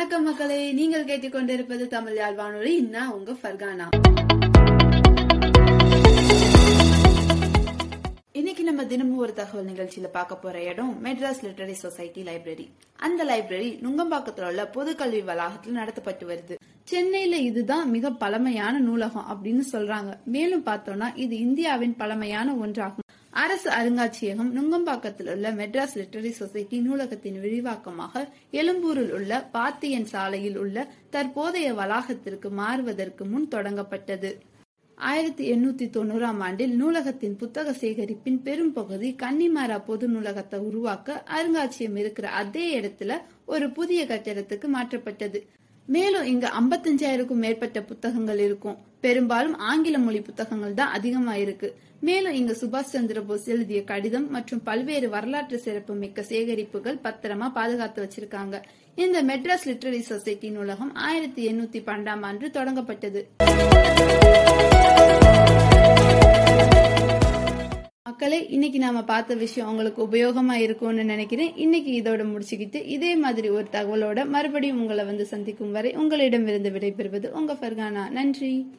வணக்கம் மக்களே. நீங்கள் கேட்டுக்கொண்டிருப்பது தமிழ் யாழ் வானொலி நான் உங்க ஃபர்கானா. இன்னைக்கு நம்ம தினமும் ஒரு தகவல் நிகழ்ச்சியில பார்க்க போற இடம் மெட்ராஸ் லிட்டரரி சொசைட்டி லைப்ரரி. அந்த லைப்ரரி நுங்கம்பாக்கத்துல உள்ள பொதுக்கல்வி வளாகத்தில் நடத்தப்பட்டு வருது. சென்னையில இதுதான் மிக பழமையான நூலகம் அப்படின்னு சொல்றாங்க. மேலும் பார்த்தோம்னா இது இந்தியாவின் பழமையான ஒன்றாகும். அரசு அருங்காட்சியகம் நுங்கம்பாக்கத்தில் உள்ள மெட்ராஸ் லிட்டரரி சொசைட்டி நூலகத்தின் விரிவாக்கமாக எழும்பூரில் உள்ள பாத்தியன் சாலையில் உள்ள தற்போதைய வளாகத்திற்கு மாறுவதற்கு முன் தொடங்கப்பட்டது. ஆயிரத்தி எண்ணூத்தி தொண்ணூறாம் ஆண்டில் நூலகத்தின் புத்தக சேகரிப்பின் பெரும் பகுதி கன்னிமாரா பொது நூலகத்தை உருவாக்க அருங்காட்சியம் இருக்கிற அதே இடத்துல ஒரு புதிய கட்டிடத்துக்கு மாற்றப்பட்டது. மேலும் இங்க ஐம்பத்தஞ்சாயிரக்கும் மேற்பட்ட புத்தகங்கள் இருக்கும். பெரும்பாலும் ஆங்கில மொழி புத்தகங்கள் தான் அதிகமா இருக்கு மேலும் இங்க சுபாஷ் சந்திர போஸ் எழுதிய கடிதம் மற்றும் பல்வேறு வரலாற்று சிறப்பு மிக்க சேகரிப்புகள் பத்திரமா பாதுகாத்து வச்சிருக்காங்க. இந்த மெட்ராஸ் லிட்டரரி சொசைட்டி நூலகம் ஆயிரத்தி எண்ணூத்தி பன்னெண்டாம் ஆண்டு தொடங்கப்பட்டது. மக்களே இன்னைக்கு நாம பார்த்த விஷயம் உங்களுக்கு உபயோகமா இருக்கும்னு நினைக்கிறேன். இன்னைக்கு இதோட முடிச்சுக்கிட்டு இதே மாதிரி ஒரு தகவலோட மறுபடியும் உங்களை வந்து சந்திக்கும் வரை உங்களிடமிருந்து விடைபெறுவது உங்க ஃபர்கானா. நன்றி.